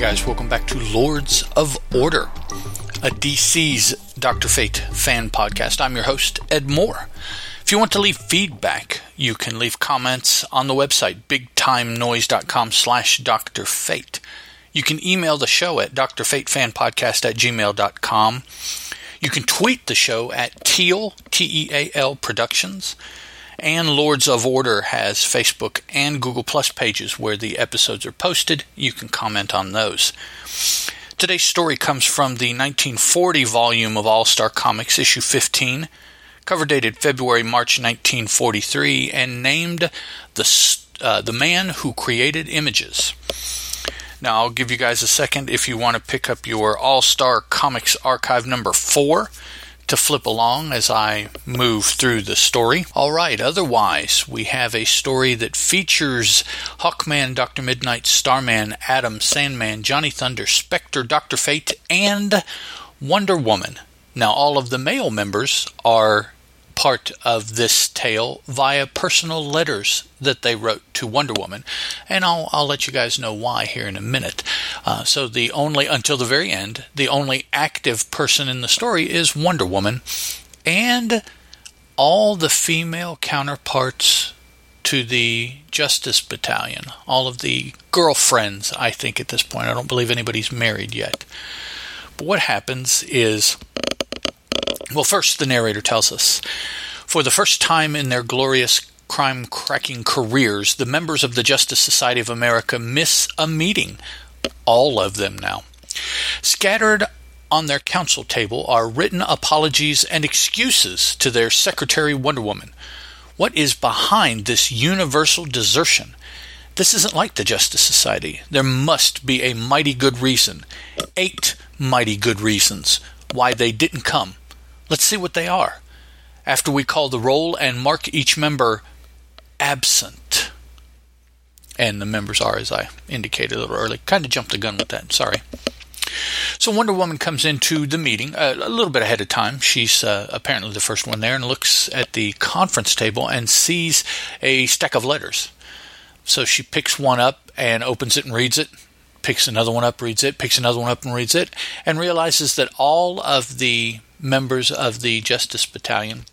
Guys, welcome back to Lords of Order, a DC's Dr. Fate fan podcast. I'm your host, Ed Moore. If you want to leave feedback, you can leave comments on the website, bigtimenoise.com slash Dr. Fate. You can email the show at drfatefanpodcast at gmail.com. You can tweet the show at Teal, T-E-A-L Productions. And Lords of Order has Facebook and Google Plus pages where the episodes are posted. You can comment on those. Today's story comes from the 1940 volume of All Star Comics, issue 15, cover dated February March 1943, and named the uh, the man who created images. Now I'll give you guys a second if you want to pick up your All Star Comics archive number four to flip along as I move through the story. All right, otherwise, we have a story that features Hawkman, Dr. Midnight, Starman, Atom, Sandman, Johnny Thunder, Spectre, Dr. Fate, and Wonder Woman. Now, all of the male members are part of this tale via personal letters that they wrote to Wonder Woman, and I'll I'll let you guys know why here in a minute. Uh, so the only until the very end, the only active person in the story is Wonder Woman, and all the female counterparts to the Justice Battalion, all of the girlfriends. I think at this point, I don't believe anybody's married yet. But what happens is well, first, the narrator tells us for the first time in their glorious crime cracking careers, the members of the Justice Society of America miss a meeting. All of them now. Scattered on their council table are written apologies and excuses to their Secretary Wonder Woman. What is behind this universal desertion? This isn't like the Justice Society. There must be a mighty good reason, eight mighty good reasons, why they didn't come. Let's see what they are. After we call the roll and mark each member absent. And the members are, as I indicated a little early. Kind of jumped the gun with that, sorry. So Wonder Woman comes into the meeting uh, a little bit ahead of time. She's uh, apparently the first one there and looks at the conference table and sees a stack of letters. So she picks one up and opens it and reads it, picks another one up, reads it, picks another one up and reads it, and realizes that all of the members of the Justice Battalion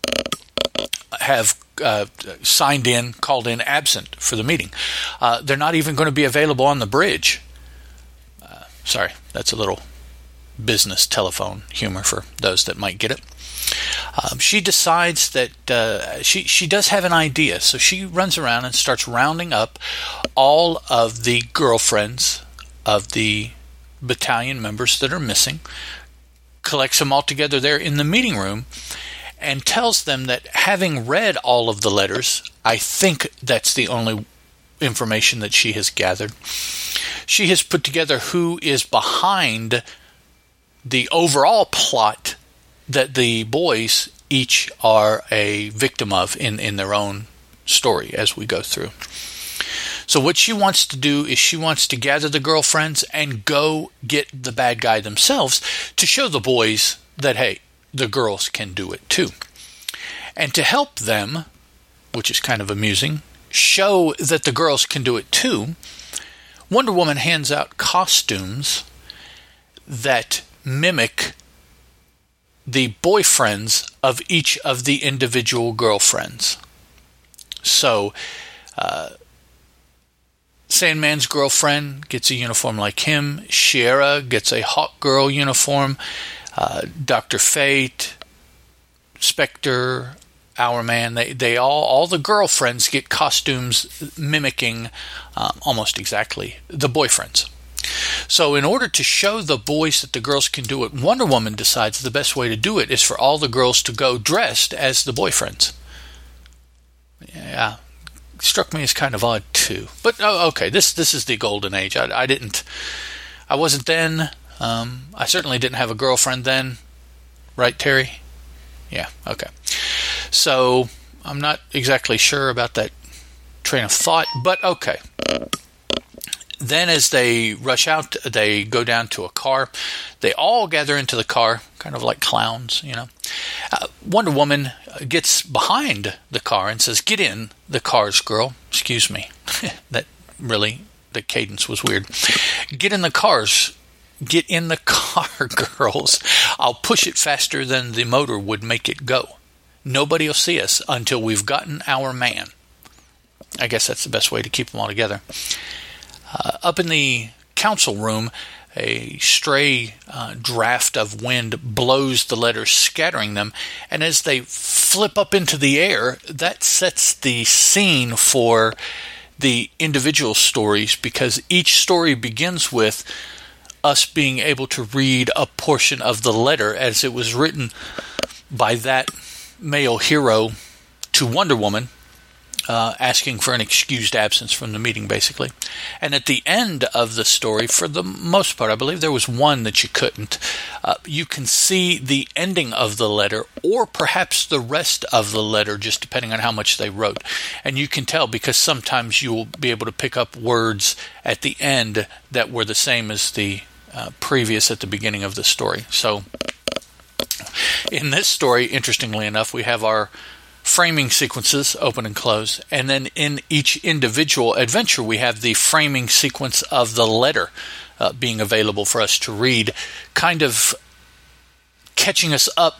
have uh, signed in, called in absent for the meeting. Uh, they're not even going to be available on the bridge. Uh, sorry, that's a little business telephone humor for those that might get it. Um, she decides that uh, she she does have an idea, so she runs around and starts rounding up all of the girlfriends of the battalion members that are missing, collects them all together there in the meeting room and tells them that having read all of the letters, I think that's the only information that she has gathered. She has put together who is behind the overall plot that the boys each are a victim of in, in their own story as we go through. So, what she wants to do is she wants to gather the girlfriends and go get the bad guy themselves to show the boys that, hey, the girls can do it too. And to help them, which is kind of amusing, show that the girls can do it too, Wonder Woman hands out costumes that mimic the boyfriends of each of the individual girlfriends. So, uh, Sandman's girlfriend gets a uniform like him. Shiera gets a Hawk Girl uniform. Uh, Doctor Fate, Spectre, Hourman, they they all all the girlfriends get costumes mimicking uh, almost exactly the boyfriends. So, in order to show the boys that the girls can do it, Wonder Woman decides the best way to do it is for all the girls to go dressed as the boyfriends. Yeah, struck me as kind of odd too. But oh, okay, this this is the golden age. I, I didn't, I wasn't then. Um, I certainly didn't have a girlfriend then, right, Terry? Yeah, okay. So I'm not exactly sure about that train of thought, but okay. Then, as they rush out, they go down to a car. They all gather into the car, kind of like clowns, you know. Uh, Wonder Woman gets behind the car and says, Get in the cars, girl. Excuse me. that really the cadence was weird. Get in the cars. Get in the car, girls. I'll push it faster than the motor would make it go. Nobody will see us until we've gotten our man. I guess that's the best way to keep them all together. Uh, up in the council room, a stray uh, draft of wind blows the letters, scattering them, and as they flip up into the air, that sets the scene for the individual stories because each story begins with us being able to read a portion of the letter as it was written by that male hero to Wonder Woman uh, asking for an excused absence from the meeting, basically. And at the end of the story, for the most part, I believe there was one that you couldn't. Uh, you can see the ending of the letter, or perhaps the rest of the letter, just depending on how much they wrote. And you can tell because sometimes you will be able to pick up words at the end that were the same as the uh, previous at the beginning of the story. So, in this story, interestingly enough, we have our framing sequences, open and close. And then in each individual adventure, we have the framing sequence of the letter uh, being available for us to read, kind of catching us up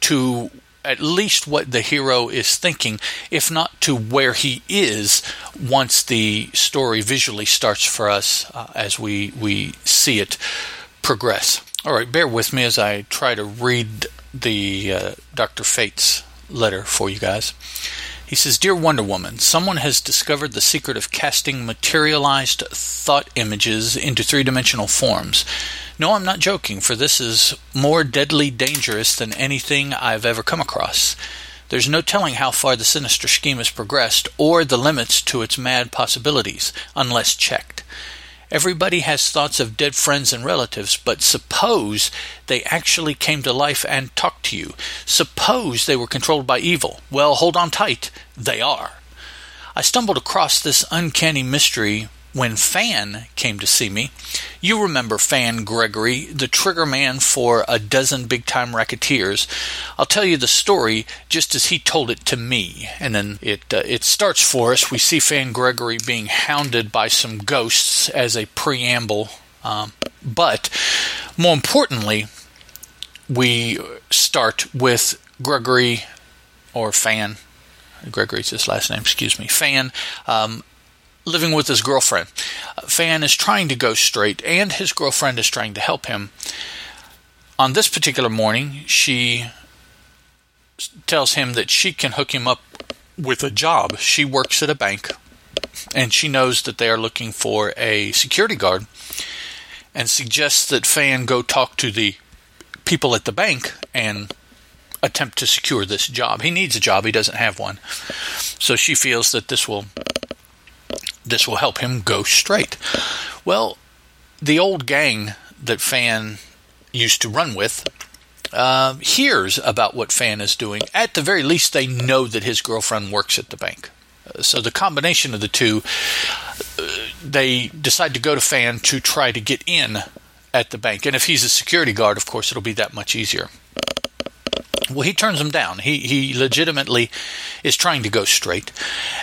to at least what the hero is thinking, if not to where he is once the story visually starts for us uh, as we, we see it progress. All right, bear with me as I try to read the uh, Dr. Fate's letter for you guys. He says, Dear Wonder Woman, someone has discovered the secret of casting materialized thought images into three dimensional forms. No, I'm not joking, for this is more deadly dangerous than anything I've ever come across. There's no telling how far the sinister scheme has progressed or the limits to its mad possibilities, unless checked. Everybody has thoughts of dead friends and relatives, but suppose they actually came to life and talked to you. Suppose they were controlled by evil. Well, hold on tight. They are. I stumbled across this uncanny mystery when Fan came to see me. You remember Fan Gregory, the trigger man for a dozen big time racketeers. I'll tell you the story just as he told it to me. And then it, uh, it starts for us. We see Fan Gregory being hounded by some ghosts as a preamble. Um, but more importantly, we start with Gregory or Fan. Gregory's his last name, excuse me. Fan um, living with his girlfriend. Fan is trying to go straight, and his girlfriend is trying to help him. On this particular morning, she tells him that she can hook him up with a job. She works at a bank, and she knows that they are looking for a security guard, and suggests that Fan go talk to the people at the bank and attempt to secure this job. He needs a job, he doesn't have one. So she feels that this will this will help him go straight. Well, the old gang that Fan used to run with uh, hears about what Fan is doing. At the very least, they know that his girlfriend works at the bank. Uh, so the combination of the two, uh, they decide to go to Fan to try to get in at the bank. And if he's a security guard, of course, it'll be that much easier. Well, he turns them down. He he legitimately is trying to go straight,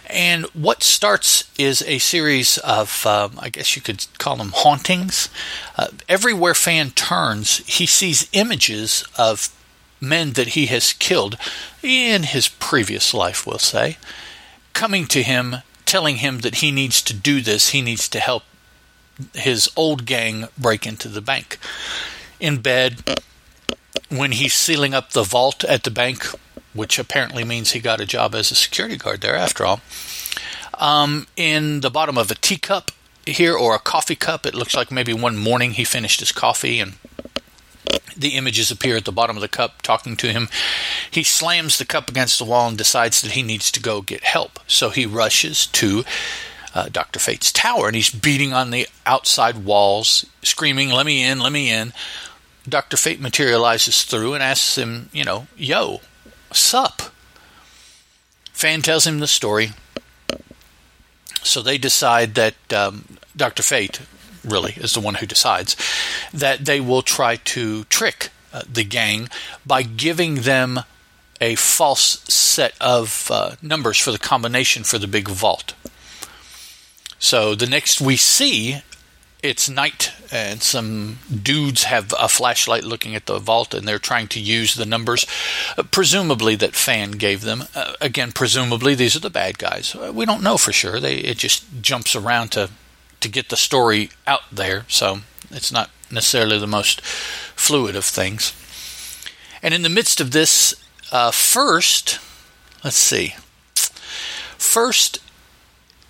and what starts is a series of um, I guess you could call them hauntings. Uh, everywhere Fan turns, he sees images of men that he has killed in his previous life. We'll say, coming to him, telling him that he needs to do this. He needs to help his old gang break into the bank. In bed, when he's sealing up the vault at the bank, which apparently means he got a job as a security guard there after all, um, in the bottom of a teacup here or a coffee cup, it looks like maybe one morning he finished his coffee and the images appear at the bottom of the cup talking to him. He slams the cup against the wall and decides that he needs to go get help. So he rushes to uh, Dr. Fate's tower and he's beating on the outside walls, screaming, Let me in, let me in. Dr. Fate materializes through and asks him, you know, yo, sup? Fan tells him the story. So they decide that um, Dr. Fate, really, is the one who decides, that they will try to trick uh, the gang by giving them a false set of uh, numbers for the combination for the big vault. So the next we see, it's night, and some dudes have a flashlight looking at the vault, and they're trying to use the numbers, uh, presumably that Fan gave them. Uh, again, presumably these are the bad guys. Uh, we don't know for sure. They it just jumps around to to get the story out there, so it's not necessarily the most fluid of things. And in the midst of this, uh, first, let's see. First,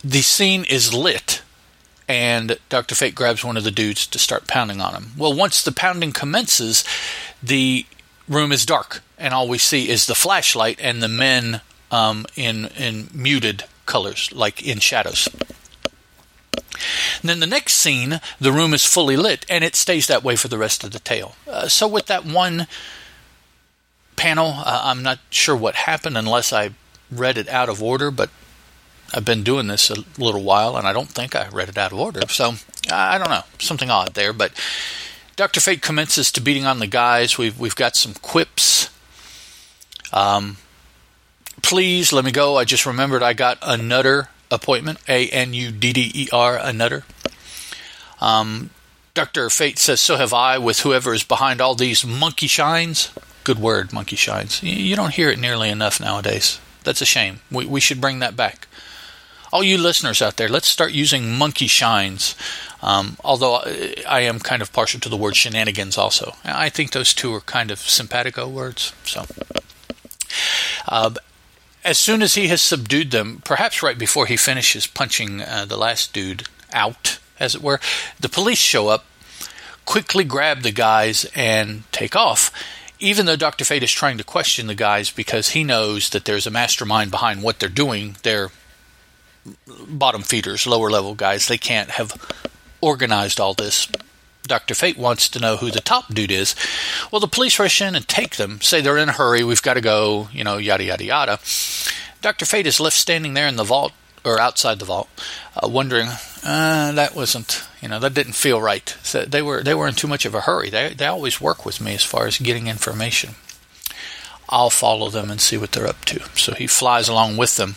the scene is lit, and Dr. Fate grabs one of the dudes to start pounding on him. Well, once the pounding commences, the room is dark, and all we see is the flashlight and the men um, in in muted colors, like in shadows. And then the next scene, the room is fully lit, and it stays that way for the rest of the tale. Uh, so with that one panel, uh, I'm not sure what happened unless I read it out of order, but I've been doing this a little while, and I don't think I read it out of order. So I don't know, something odd there. But Doctor Fate commences to beating on the guys. We've we've got some quips. Um, please let me go. I just remembered I got a nutter appointment. A N U D D E R, a nutter. Um, Dr. Fate says, So have I with whoever is behind all these monkey shines. Good word, monkey shines. You don't hear it nearly enough nowadays. That's a shame. We, we should bring that back. All you listeners out there, let's start using monkey shines. Um, although I am kind of partial to the word shenanigans also. I think those two are kind of simpatico words. So. Uh, as soon as he has subdued them, perhaps right before he finishes punching uh, the last dude out, as it were, the police show up, quickly grab the guys, and take off. Even though Dr. Fate is trying to question the guys because he knows that there's a mastermind behind what they're doing, they're bottom feeders, lower level guys. They can't have organized all this Dr. Fate wants to know who the top dude is. Well, the police rush in and take them, say they're in a hurry, we've got to go, you know, yada, yada, yada. Dr. Fate is left standing there in the vault, or outside the vault, uh, wondering, uh, that wasn't, you know, that didn't feel right. So they were they were in too much of a hurry. They, they always work with me as far as getting information. I'll follow them and see what they're up to. So he flies along with them.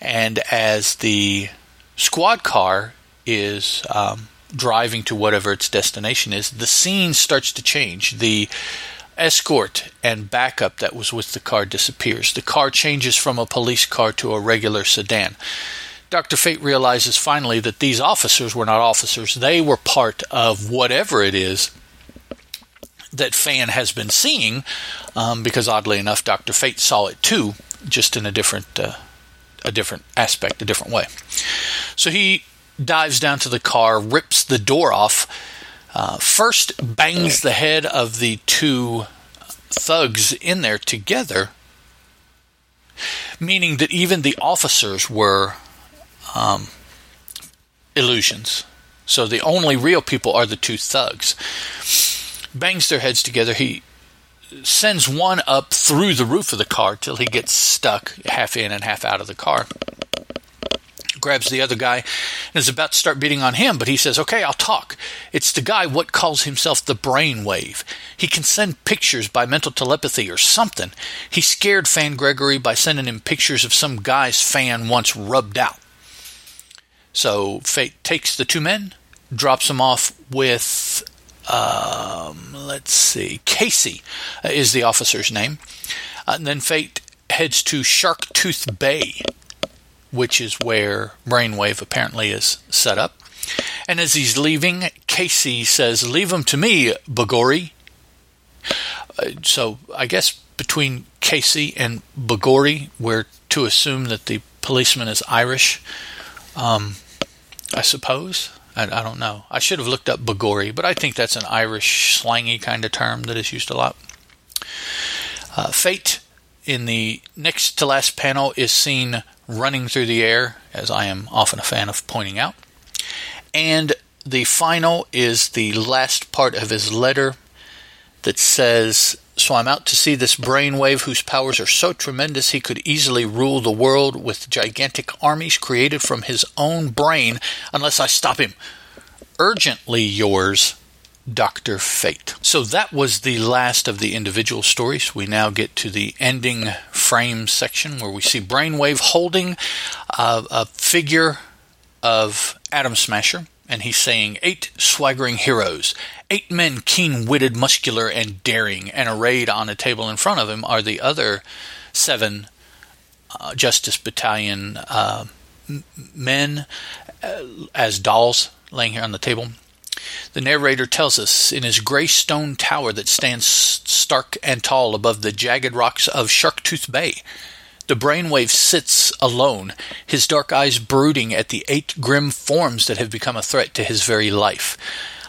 And as the squad car is um, driving to whatever its destination is, the scene starts to change. The escort and backup that was with the car disappears. The car changes from a police car to a regular sedan. Dr. Fate realizes finally that these officers were not officers. They were part of whatever it is that Fan has been seeing, um, because oddly enough, Dr. Fate saw it too, just in a different, uh, a different aspect, a different way. So he dives down to the car, rips the door off, uh, first bangs the head of the two thugs in there together, meaning that even the officers were um, illusions. So the only real people are the two thugs. Bangs their heads together. He sends one up through the roof of the car till he gets stuck half in and half out of the car grabs the other guy and is about to start beating on him, but he says, Okay, I'll talk. It's the guy what calls himself the brainwave. He can send pictures by mental telepathy or something. He scared Fan Gregory by sending him pictures of some guy's fan once rubbed out. So Fate takes the two men, drops them off with, um, let's see, Casey uh, is the officer's name. Uh, and then Fate heads to Shark Tooth Bay which is where Brainwave apparently is set up. And as he's leaving, Casey says, Leave him to me, Bagori. Uh, so I guess between Casey and Bagori, we're to assume that the policeman is Irish. Um, I suppose. I, I, don't know. I should have looked up Bagori, but I think that's an Irish slangy kind of term that is used a lot. Uh, Fate in the next to last panel is seen running through the air, as I am often a fan of pointing out. And the final is the last part of his letter that says, So I'm out to see this brainwave whose powers are so tremendous he could easily rule the world with gigantic armies created from his own brain unless I stop him. Urgently yours, Dr. Fate. So that was the last of the individual stories. We now get to the ending frame section where we see Brainwave holding a, a figure of Atom Smasher, and he's saying eight swaggering heroes, eight men keen witted, muscular, and daring, and arrayed on a table in front of him are the other seven uh, Justice Battalion uh, men uh, as dolls laying here on the table. The narrator tells us in his gray stone tower that stands stark and tall above the jagged rocks of Sharktooth Bay. The brainwave sits alone, his dark eyes brooding at the eight grim forms that have become a threat to his very life.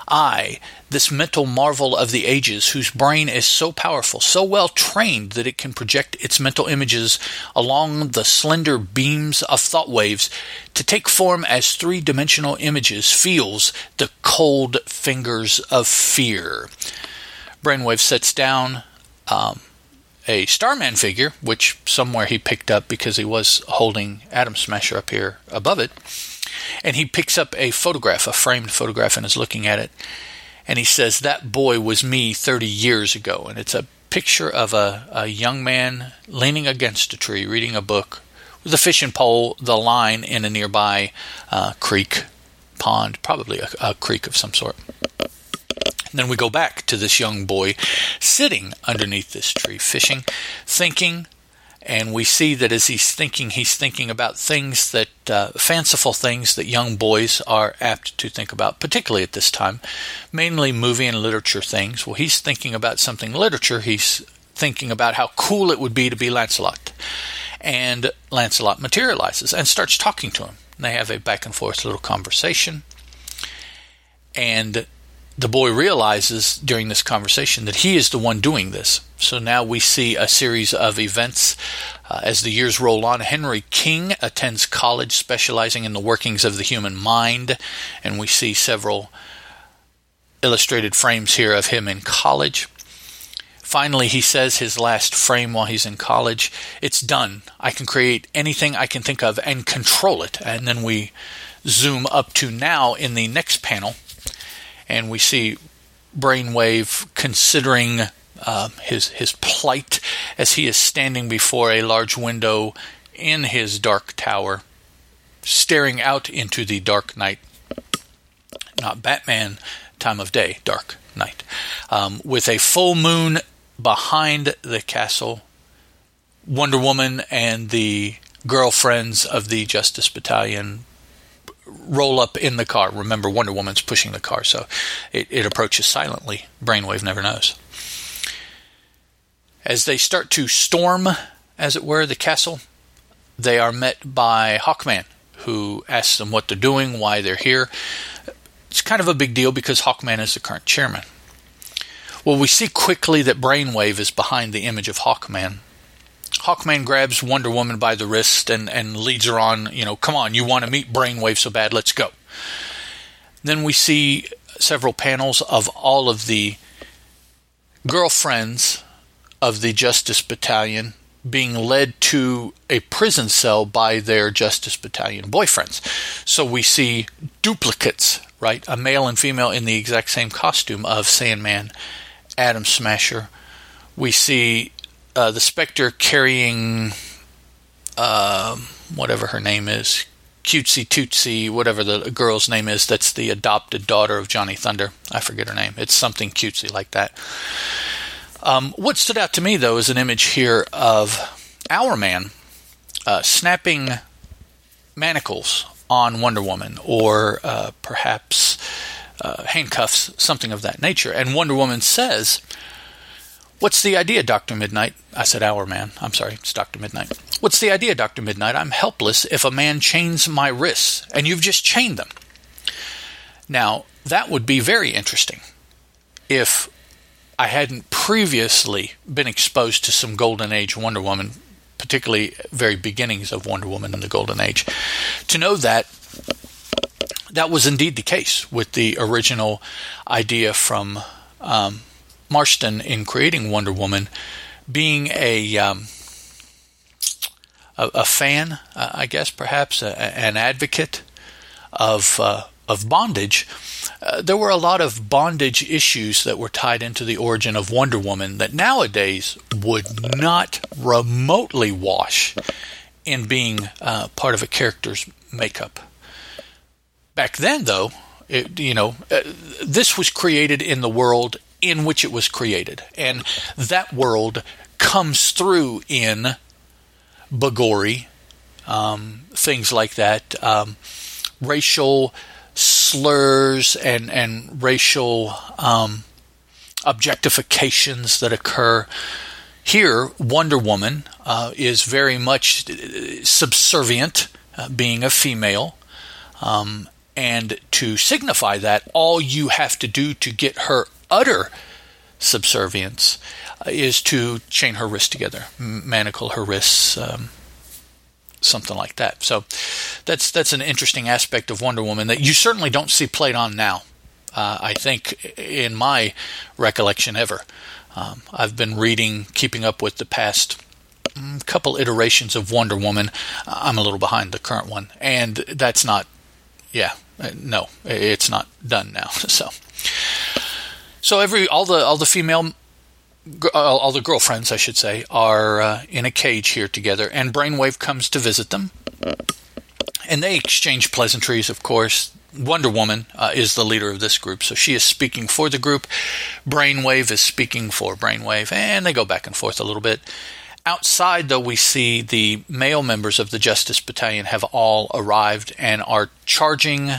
I, this mental marvel of the ages, whose brain is so powerful, so well trained that it can project its mental images along the slender beams of thought waves to take form as three dimensional images, feels the cold fingers of fear. Brainwave sets down um, a Starman figure, which somewhere he picked up because he was holding Atom Smasher up here above it and he picks up a photograph, a framed photograph, and is looking at it. And he says, That boy was me 30 years ago. And it's a picture of a, a young man leaning against a tree reading a book with a fishing pole, the line in a nearby uh, creek, pond, probably a, a creek of some sort. Then we go back to this young boy sitting underneath this tree, fishing, thinking, and we see that as he's thinking, he's thinking about things that, uh, fanciful things that young boys are apt to think about, particularly at this time, mainly movie and literature things. Well, he's thinking about something literature. He's thinking about how cool it would be to be Lancelot. And Lancelot materializes and starts talking to him. They have a back and forth little conversation. And the boy realizes during this conversation that he is the one doing this. So now we see a series of events uh, as the years roll on. Henry King attends college specializing in the workings of the human mind, and we see several illustrated frames here of him in college. Finally, he says his last frame while he's in college, it's done. I can create anything I can think of and control it. And then we zoom up to now in the next panel and we see Brainwave considering uh, his his plight as he is standing before a large window in his dark tower, staring out into the dark night. Not Batman time of day, dark night, um, with a full moon behind the castle. Wonder Woman and the girlfriends of the Justice Battalion roll up in the car. Remember, Wonder Woman's pushing the car, so it, it approaches silently. Brainwave never knows. As they start to storm, as it were, the castle, they are met by Hawkman, who asks them what they're doing, why they're here. It's kind of a big deal because Hawkman is the current chairman. Well, we see quickly that Brainwave is behind the image of Hawkman, Hawkman grabs Wonder Woman by the wrist and, and leads her on, you know, come on, you want to meet Brainwave so bad, let's go. Then we see several panels of all of the girlfriends of the Justice Battalion being led to a prison cell by their Justice Battalion boyfriends. So we see duplicates, right? A male and female in the exact same costume of Sandman, Atom Smasher. We see uh, the Spectre carrying uh, whatever her name is, Cutesy Tootsie, whatever the girl's name is, that's the adopted daughter of Johnny Thunder. I forget her name. It's something cutesy like that. Um, what stood out to me, though, is an image here of Hourman uh, snapping manacles on Wonder Woman, or uh, perhaps uh, handcuffs, something of that nature. And Wonder Woman says, What's the idea, Dr. Midnight? I said, Our man. I'm sorry, it's Dr. Midnight. What's the idea, Dr. Midnight? I'm helpless if a man chains my wrists, and you've just chained them. Now, that would be very interesting if I hadn't previously been exposed to some Golden Age Wonder Woman, particularly very beginnings of Wonder Woman in the Golden Age, to know that that was indeed the case with the original idea from um, Marston in creating Wonder Woman being a um, a, a, fan, uh, I guess, perhaps a, an advocate of uh, of bondage. Uh, there were a lot of bondage issues that were tied into the origin of Wonder Woman that nowadays would not remotely wash in being uh, part of a character's makeup. Back then, though, it, you know, uh, this was created in the world in which it was created, and that world comes through in Bagori, um, things like that, um, racial slurs and and racial um, objectifications that occur. Here, Wonder Woman uh, is very much subservient, uh, being a female. Um, and to signify that, all you have to do to get her utter subservience uh, is to chain her wrists together, manacle her wrists, um, something like that. So that's that's an interesting aspect of Wonder Woman that you certainly don't see played on now. Uh, I think, in my recollection, ever. Um, I've been reading, keeping up with the past mm, couple iterations of Wonder Woman. I'm a little behind the current one, and that's not, yeah, uh, no, it's not done now. So, so every all the all the female all the girlfriends, I should say, are uh, in a cage here together, and Brainwave comes to visit them. And they exchange pleasantries, of course. Wonder Woman uh, is the leader of this group, so she is speaking for the group. Brainwave is speaking for Brainwave, and they go back and forth a little bit. Outside, though, we see the male members of the Justice Battalion have all arrived and are charging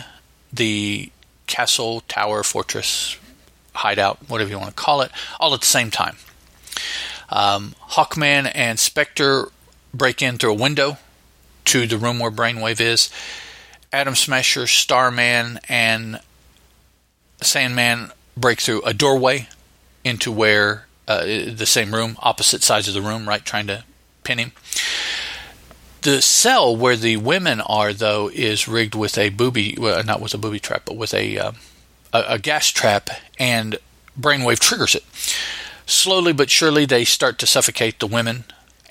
the castle, tower, fortress, hideout, whatever you want to call it, all at the same time. Um, Hawkman and Spectre break in through a window to the room where Brainwave is. Atom Smasher, Starman, and Sandman break through a doorway into where uh, the same room, opposite sides of the room, right, trying to pin him. The cell where the women are, though, is rigged with a booby, well, not with a booby trap, but with a, uh, a, a gas trap, and Brainwave triggers it. Slowly but surely, they start to suffocate the women,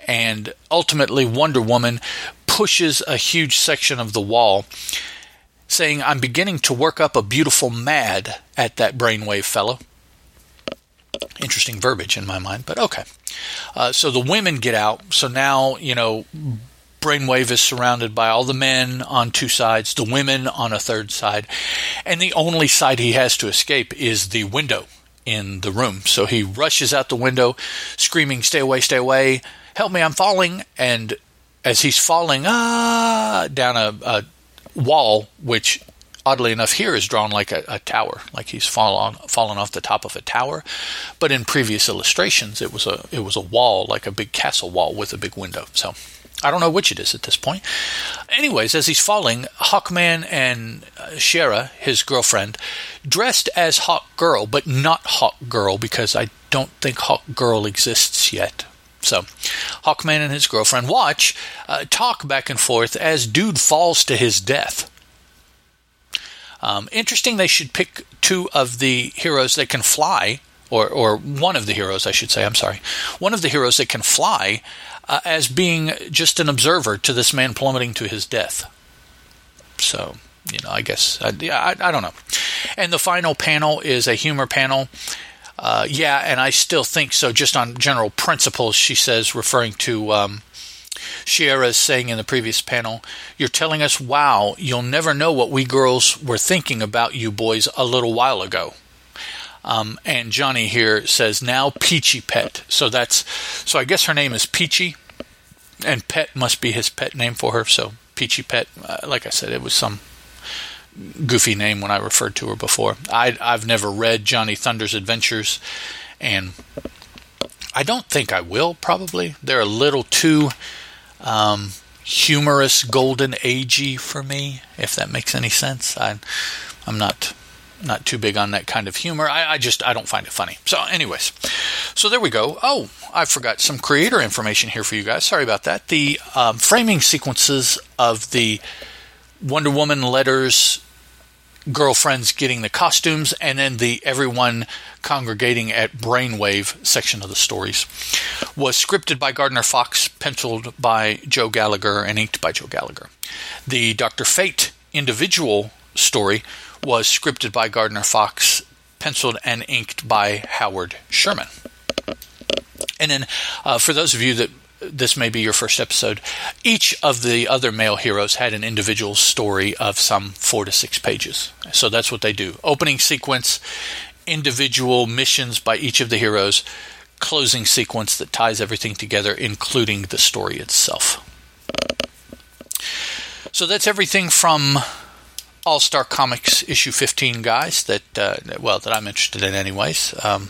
and ultimately, Wonder Woman pushes a huge section of the wall, saying, I'm beginning to work up a beautiful mad at that brainwave fellow. Interesting verbiage in my mind, but okay. Uh, so the women get out. So now, you know, Brainwave is surrounded by all the men on two sides, the women on a third side, and the only side he has to escape is the window in the room. So he rushes out the window, screaming, Stay away, stay away, help me, I'm falling. And as he's falling ah, down a, a wall, which oddly enough here is drawn like a, a, tower, like he's fallen fallen off the top of a tower. But in previous illustrations, it was a it was a wall, like a big castle wall with a big window. So I don't know which it is at this point. Anyways, as he's falling, Hawkman and uh, Shiera, his girlfriend, dressed as Hawk Girl, but not Hawk Girl because I don't think Hawk Girl exists yet. So, Hawkman and his girlfriend watch, uh, talk back and forth as Dude falls to his death. Um, interesting, they should pick two of the heroes that can fly, or, or one of the heroes, I should say, I'm sorry, one of the heroes that can fly uh, as being just an observer to this man plummeting to his death. So, you know, I guess, I, I, I don't know. And the final panel is a humor panel uh, yeah, and I still think so, just on general principles, she says, referring to um, Shiera saying in the previous panel, You're telling us, wow, you'll never know what we girls were thinking about you boys a little while ago. Um, and Johnny here says, Now Peachy Pet. So that's, so I guess her name is Peachy, and Pet must be his pet name for her. So Peachy Pet, uh, like I said, it was some goofy name when I referred to her before. I, I've never read Johnny Thunder's Adventures, and I don't think I will. Probably they're a little too um, humorous, golden agey for me. If that makes any sense, I, I'm not not too big on that kind of humor. I, I, just I don't find it funny. So, anyways, so there we go. Oh, I forgot some creator information here for you guys. Sorry about that. The um, framing sequences of the Wonder Woman letters girlfriends getting the costumes and then the everyone congregating at brainwave section of the stories was scripted by gardner fox penciled by joe gallagher and inked by joe gallagher. The dr fate individual story was scripted by gardner fox penciled and inked by howard sherman. And then uh, for those of you that this may be your first episode. Each of the other male heroes had an individual story of some four to six pages. So that's what they do. Opening sequence, individual missions by each of the heroes, closing sequence that ties everything together, including the story itself. So that's everything from All Star Comics issue 15, guys. That uh, well, that I'm interested in, anyways. Um,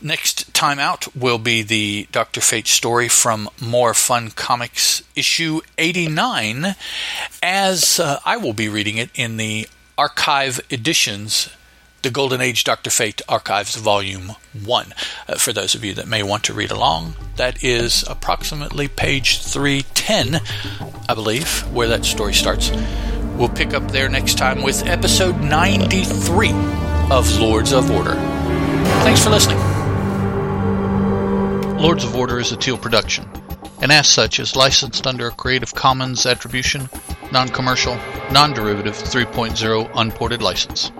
next time out will be the Doctor Fate story from More Fun Comics issue 89, as uh, I will be reading it in the archive editions the Golden Age Dr. Fate Archives Volume 1. Uh, for those of you that may want to read along, that is approximately page 310, I believe, where that story starts. We'll pick up there next time with episode 93 of Lords of Order. Thanks for listening. Lords of Order is a Teal production, and as such is licensed under a Creative Commons Attribution, Non Commercial, Non Derivative 3.0 Unported License.